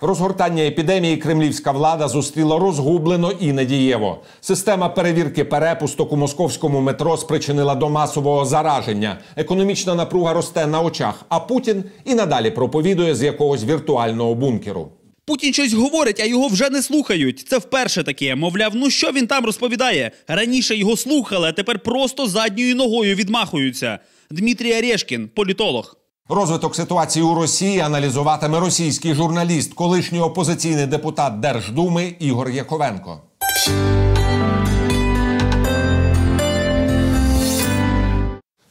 Розгортання епідемії кремлівська влада зустріла розгублено і недієво. Система перевірки перепусток у московському метро спричинила до масового зараження. Економічна напруга росте на очах. А Путін і надалі проповідує з якогось віртуального бункеру. Путін щось говорить, а його вже не слухають. Це вперше таке. Мовляв, ну що він там розповідає? Раніше його слухали, а тепер просто задньою ногою відмахуються. Дмитрій Орешкін, політолог. Розвиток ситуації у Росії аналізуватиме російський журналіст, колишній опозиційний депутат Держдуми Ігор Яковенко.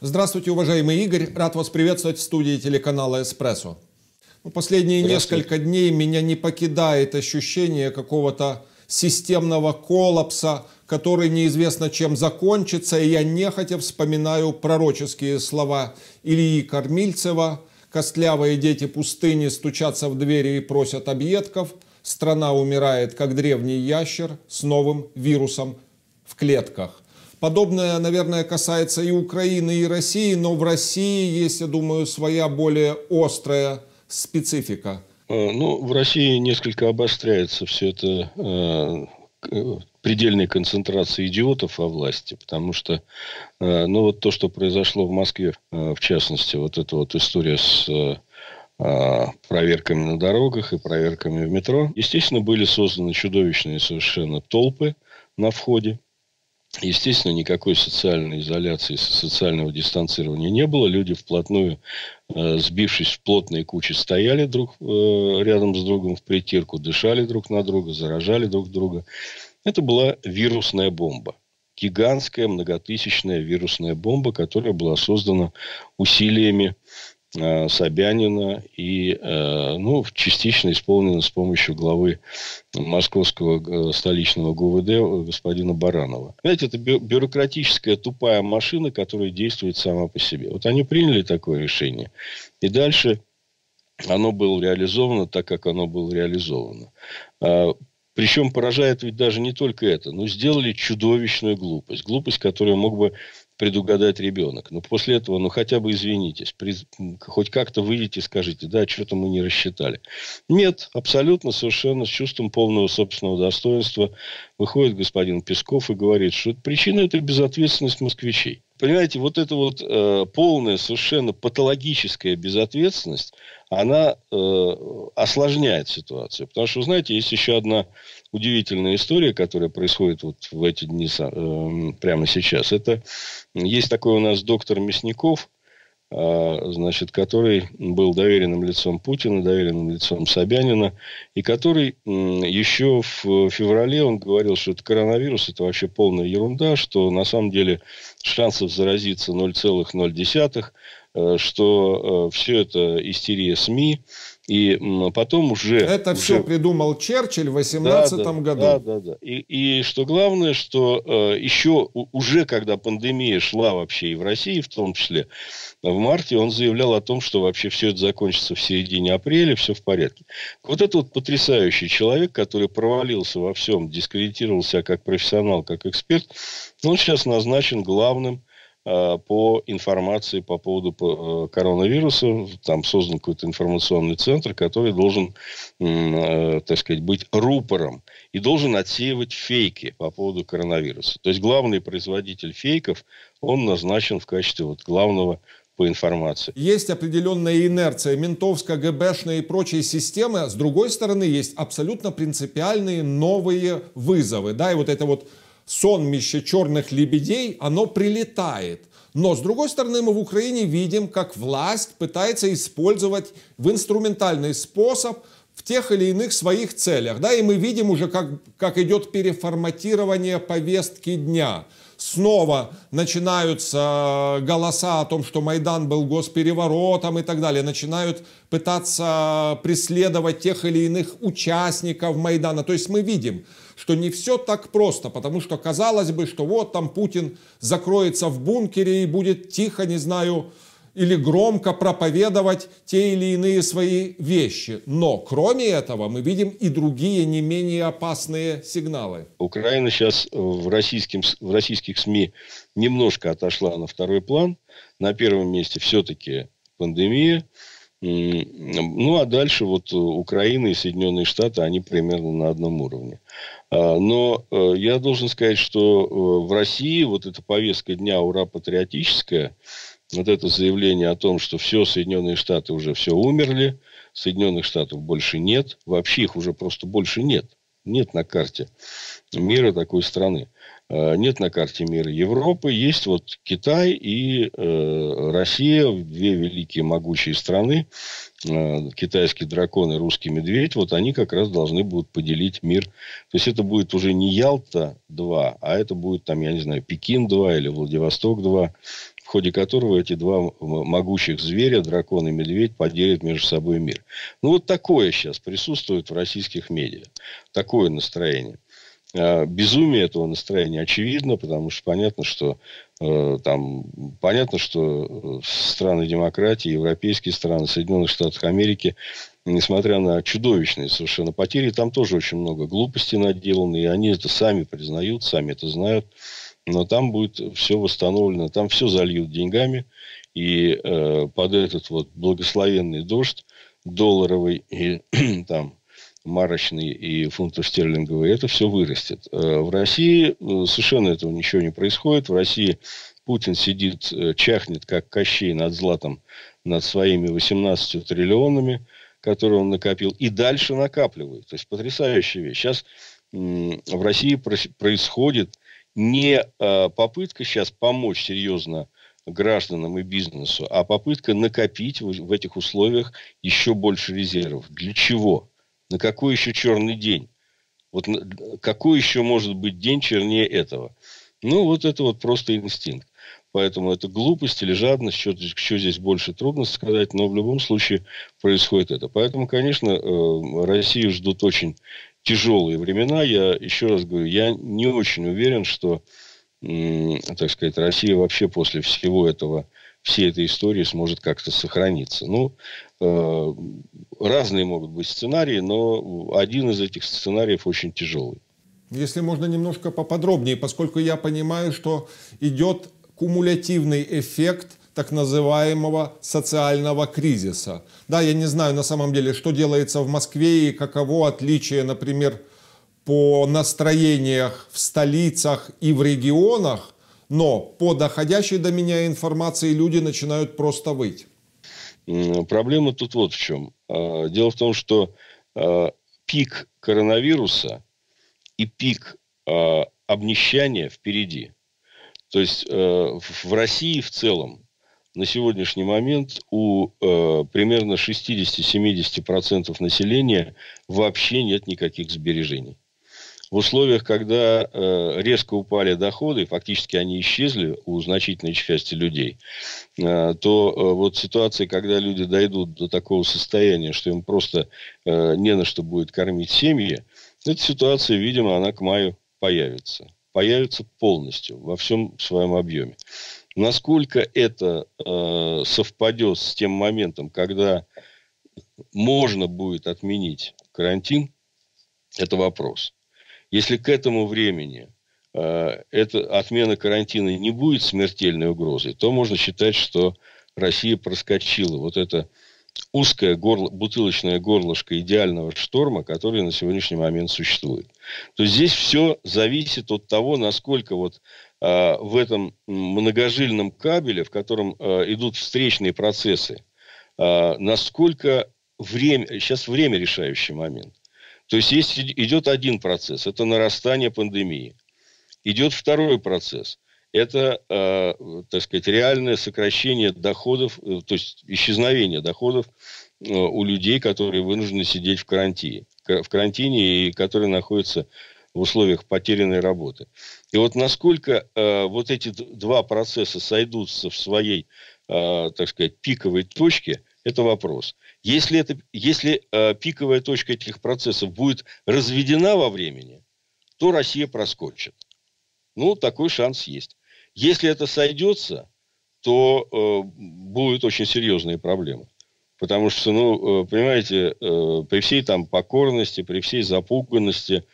Здравствуйте, уважаемый Игорь. Рад вас приветствовать в студии телеканала «Эспрессо». Ну, последние несколько дней меня не покидает ощущение какого-то системного коллапса, который неизвестно чем закончится, и я нехотя вспоминаю пророческие слова Ильи Кормильцева «Костлявые дети пустыни стучатся в двери и просят объедков, страна умирает, как древний ящер с новым вирусом в клетках». Подобное, наверное, касается и Украины, и России, но в России есть, я думаю, своя более острая специфика. Ну, в России несколько обостряется все это э, предельной концентрации идиотов во власти, потому что, э, ну, вот то, что произошло в Москве, э, в частности, вот эта вот история с проверками на дорогах и проверками в метро. Естественно, были созданы чудовищные совершенно толпы на входе. Естественно, никакой социальной изоляции, социального дистанцирования не было. Люди вплотную, э, сбившись в плотные кучи, стояли друг э, рядом с другом в притирку, дышали друг на друга, заражали друг друга. Это была вирусная бомба. Гигантская, многотысячная вирусная бомба, которая была создана усилиями Э, Собянина и э, ну, частично исполнено с помощью главы московского э, столичного ГУВД господина Баранова. Знаете, это бюрократическая тупая машина, которая действует сама по себе. Вот они приняли такое решение. И дальше оно было реализовано так, как оно было реализовано. А, Причем поражает ведь даже не только это, но сделали чудовищную глупость. Глупость, которую мог бы предугадать ребенок. Но после этого, ну, хотя бы извинитесь. При, хоть как-то выйдите и скажите, да, что-то мы не рассчитали. Нет, абсолютно, совершенно с чувством полного собственного достоинства выходит господин Песков и говорит, что причина – это безответственность москвичей. Понимаете, вот эта вот э, полная, совершенно патологическая безответственность, она э, осложняет ситуацию. Потому что, знаете, есть еще одна удивительная история, которая происходит вот в эти дни э, прямо сейчас. Это есть такой у нас доктор Мясников, значит, который был доверенным лицом Путина, доверенным лицом Собянина, и который еще в феврале он говорил, что это коронавирус, это вообще полная ерунда, что на самом деле шансов заразиться 0,0, э, что э, все это истерия СМИ, и потом уже... Это уже... все придумал Черчилль в 18 да, да, году. Да, да, да. И, и что главное, что э, еще уже когда пандемия шла вообще и в России в том числе, в марте он заявлял о том, что вообще все это закончится в середине апреля, все в порядке. Вот этот вот потрясающий человек, который провалился во всем, дискредитировался как профессионал, как эксперт, он сейчас назначен главным Э, по информации по поводу э, коронавируса. Там создан какой-то информационный центр, который должен, э, так сказать, быть рупором и должен отсеивать фейки по поводу коронавируса. То есть главный производитель фейков, он назначен в качестве вот главного по информации. Есть определенная инерция ментовская, ГБшная и прочие системы. С другой стороны, есть абсолютно принципиальные новые вызовы. Да, и вот это вот сонмище черных лебедей, оно прилетает. Но, с другой стороны, мы в Украине видим, как власть пытается использовать в инструментальный способ в тех или иных своих целях. Да, и мы видим уже, как, как идет переформатирование повестки дня. Снова начинаются голоса о том, что Майдан был госпереворотом и так далее. Начинают пытаться преследовать тех или иных участников Майдана. То есть мы видим, что не все так просто, потому что казалось бы, что вот там Путин закроется в бункере и будет тихо, не знаю, или громко проповедовать те или иные свои вещи. Но кроме этого мы видим и другие не менее опасные сигналы. Украина сейчас в, российским, в российских СМИ немножко отошла на второй план. На первом месте все-таки пандемия. Ну, а дальше вот Украина и Соединенные Штаты, они примерно на одном уровне. А, но э, я должен сказать, что э, в России вот эта повестка дня ура патриотическая, вот это заявление о том, что все, Соединенные Штаты уже все умерли, Соединенных Штатов больше нет, вообще их уже просто больше нет. Нет на карте мира такой страны. А, нет на карте мира Европы. Есть вот Китай и э, Россия, две великие могучие страны. Э, китайский дракон и русский медведь. Вот они как раз должны будут поделить мир. То есть это будет уже не Ялта-2, а это будет там, я не знаю, Пекин-2 или Владивосток-2 в ходе которого эти два могучих зверя, дракон и медведь, поделят между собой мир. Ну, вот такое сейчас присутствует в российских медиа. Такое настроение. А, безумие этого настроения очевидно, потому что понятно, что э, там понятно, что э, страны демократии, европейские страны, Соединенных Штатов Америки, несмотря на чудовищные совершенно потери, там тоже очень много глупостей наделано, и они это сами признают, сами это знают. Но там будет все восстановлено, там все зальют деньгами, и э, под этот вот благословенный дождь долларовый и там марочный и фунтов стерлинговые, это все вырастет. Э, в России э, совершенно этого ничего не происходит. В России Путин сидит, э, чахнет, как Кощей над златом, над своими 18 триллионами, которые он накопил, и дальше накапливает. То есть, потрясающая вещь. Сейчас в России происходит не попытка сейчас помочь серьезно гражданам и бизнесу, а попытка накопить в этих условиях еще больше резервов. Для чего? На какой еще черный день? Вот какой еще может быть день чернее этого? Ну, вот это вот просто инстинкт. Поэтому это глупость или жадность, что, что здесь больше трудно сказать, но в любом случае происходит это. Поэтому, конечно, э, Россию ждут очень тяжелые времена. Я еще раз говорю, я не очень уверен, что, так сказать, Россия вообще после всего этого всей этой истории сможет как-то сохраниться. Ну, э, разные могут быть сценарии, но один из этих сценариев очень тяжелый. Если можно немножко поподробнее, поскольку я понимаю, что идет кумулятивный эффект так называемого социального кризиса. Да, я не знаю на самом деле, что делается в Москве и каково отличие, например, по настроениях в столицах и в регионах, но по доходящей до меня информации люди начинают просто выть. Проблема тут вот в чем. А, дело в том, что а, пик коронавируса и пик а, обнищания впереди. То есть в России в целом на сегодняшний момент у примерно 60-70% населения вообще нет никаких сбережений в условиях, когда э, резко упали доходы, фактически они исчезли у значительной части людей, э, то э, вот ситуация, когда люди дойдут до такого состояния, что им просто э, не на что будет кормить семьи, эта ситуация, видимо, она к маю появится. Появится полностью, во всем своем объеме. Насколько это э, совпадет с тем моментом, когда можно будет отменить карантин, это вопрос. Если к этому времени э, эта отмена карантина не будет смертельной угрозой, то можно считать, что Россия проскочила вот это узкое горло, бутылочное горлышко идеального шторма, который на сегодняшний момент существует. То есть здесь все зависит от того, насколько вот э, в этом многожильном кабеле, в котором э, идут встречные процессы, э, насколько время, сейчас время решающий момент. То есть, есть идет один процесс, это нарастание пандемии. Идет второй процесс, это, э, так сказать, реальное сокращение доходов, э, то есть исчезновение доходов э, у людей, которые вынуждены сидеть в карантине, в карантине и которые находятся в условиях потерянной работы. И вот насколько э, вот эти два процесса сойдутся в своей, э, так сказать, пиковой точке, это вопрос. Если, это, если э, пиковая точка этих процессов будет разведена во времени, то Россия проскочит. Ну, такой шанс есть. Если это сойдется, то э, будут очень серьезные проблемы. Потому что, ну, э, понимаете, э, при всей там покорности, при всей запуганности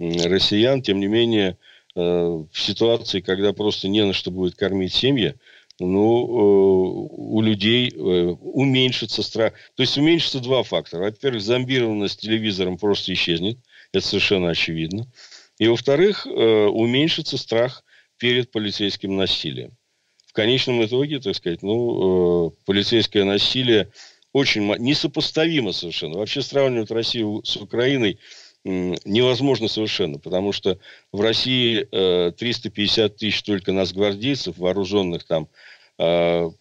э, россиян, тем не менее, э, в ситуации, когда просто не на что будет кормить семьи, ну, э, у людей э, уменьшится страх. То есть уменьшится два фактора. Во-первых, зомбированность телевизором просто исчезнет. Это совершенно очевидно. И, во-вторых, э, уменьшится страх перед полицейским насилием. В конечном итоге, так сказать, ну, полицейское насилие очень несопоставимо совершенно. Вообще сравнивать Россию с Украиной невозможно совершенно, потому что в России 350 тысяч только нас гвардейцев, вооруженных там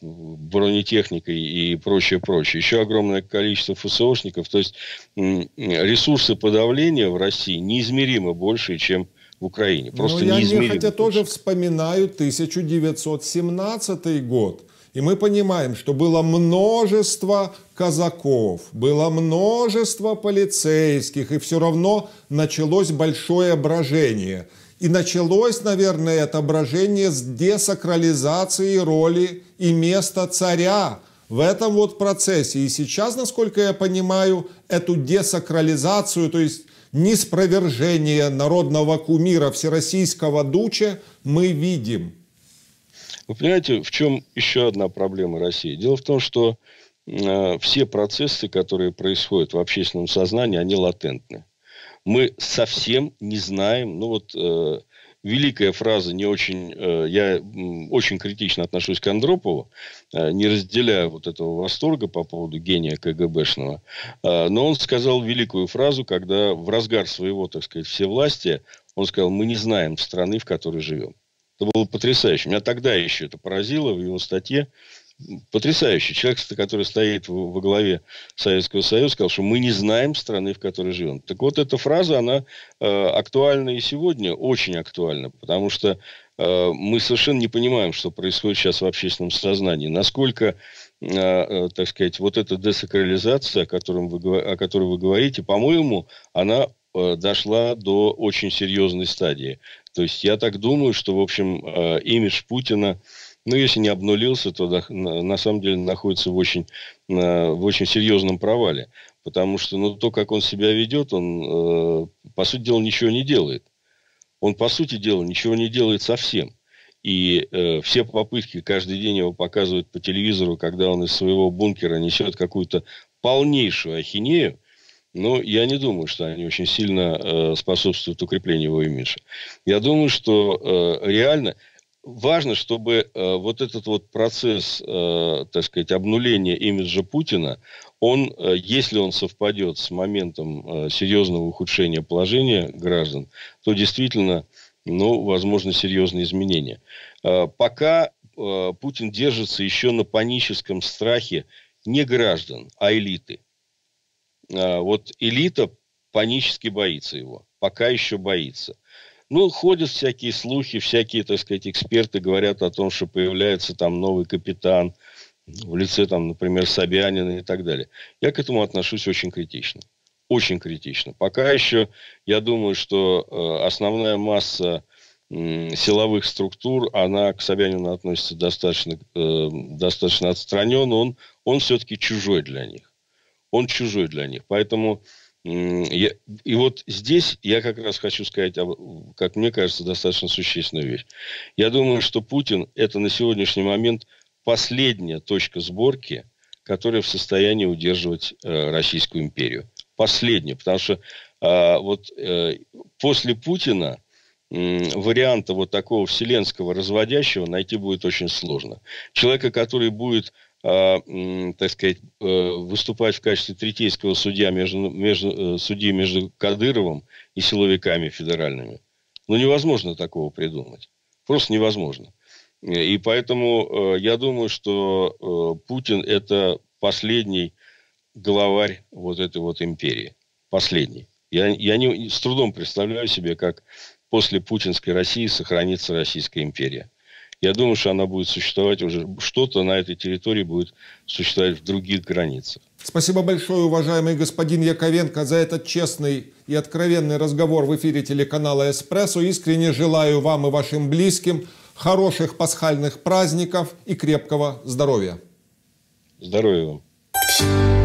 бронетехникой и прочее, прочее. Еще огромное количество ФСОшников. То есть ресурсы подавления в России неизмеримо больше, чем в Украине. Просто Но я неизмеримо нехотя тоже вспоминаю 1917 год. И мы понимаем, что было множество казаков, было множество полицейских, и все равно началось большое брожение – и началось, наверное, отображение с десакрализации роли и места царя в этом вот процессе. И сейчас, насколько я понимаю, эту десакрализацию, то есть неспровержение народного кумира всероссийского дуча мы видим. Вы понимаете, в чем еще одна проблема России? Дело в том, что э, все процессы, которые происходят в общественном сознании, они латентны мы совсем не знаем, ну вот э, великая фраза, не очень, э, я очень критично отношусь к Андропову, э, не разделяю вот этого восторга по поводу гения КГБшного, э, но он сказал великую фразу, когда в разгар своего, так сказать, всевластия, он сказал, мы не знаем страны, в которой живем. Это было потрясающе. Меня тогда еще это поразило в его статье потрясающий человек, который стоит во главе Советского Союза, сказал, что мы не знаем страны, в которой живем. Так вот, эта фраза, она э, актуальна и сегодня, очень актуальна, потому что э, мы совершенно не понимаем, что происходит сейчас в общественном сознании. Насколько, э, э, так сказать, вот эта десакрализация, о, котором вы, о которой вы говорите, по-моему, она э, дошла до очень серьезной стадии. То есть, я так думаю, что, в общем, э, имидж Путина ну, если не обнулился, то на, на самом деле находится в очень, в очень серьезном провале. Потому что ну, то, как он себя ведет, он, э, по сути дела, ничего не делает. Он, по сути дела, ничего не делает совсем. И э, все попытки каждый день его показывают по телевизору, когда он из своего бункера несет какую-то полнейшую ахинею, но я не думаю, что они очень сильно э, способствуют укреплению его имиджа. Я думаю, что э, реально важно, чтобы э, вот этот вот процесс, э, так сказать, обнуления имиджа Путина, он, э, если он совпадет с моментом э, серьезного ухудшения положения граждан, то действительно, ну, возможно, серьезные изменения. Э, пока э, Путин держится еще на паническом страхе не граждан, а элиты. Э, вот элита панически боится его, пока еще боится. Ну, ходят всякие слухи, всякие, так сказать, эксперты говорят о том, что появляется там новый капитан в лице, там, например, Собянина и так далее. Я к этому отношусь очень критично. Очень критично. Пока еще, я думаю, что э, основная масса э, силовых структур, она к Собянину относится достаточно, э, достаточно отстраненно. Он, он все-таки чужой для них. Он чужой для них. Поэтому я, и вот здесь я как раз хочу сказать, как мне кажется, достаточно существенную вещь. Я думаю, что Путин это на сегодняшний момент последняя точка сборки, которая в состоянии удерживать э, Российскую империю. Последняя, потому что э, вот э, после Путина варианта вот такого вселенского разводящего найти будет очень сложно. Человека, который будет так сказать, э, выступать в качестве третейского судья между, между, э, судьи между Кадыровым и силовиками федеральными. Ну, невозможно такого придумать. Просто невозможно. И поэтому э, я думаю, что Путин это последний главарь вот этой вот империи. Последний. Я, я не, с трудом представляю себе, как после путинской России сохранится Российская империя я думаю, что она будет существовать уже, что-то на этой территории будет существовать в других границах. Спасибо большое, уважаемый господин Яковенко, за этот честный и откровенный разговор в эфире телеканала «Эспрессо». Искренне желаю вам и вашим близким хороших пасхальных праздников и крепкого здоровья. Здоровья вам.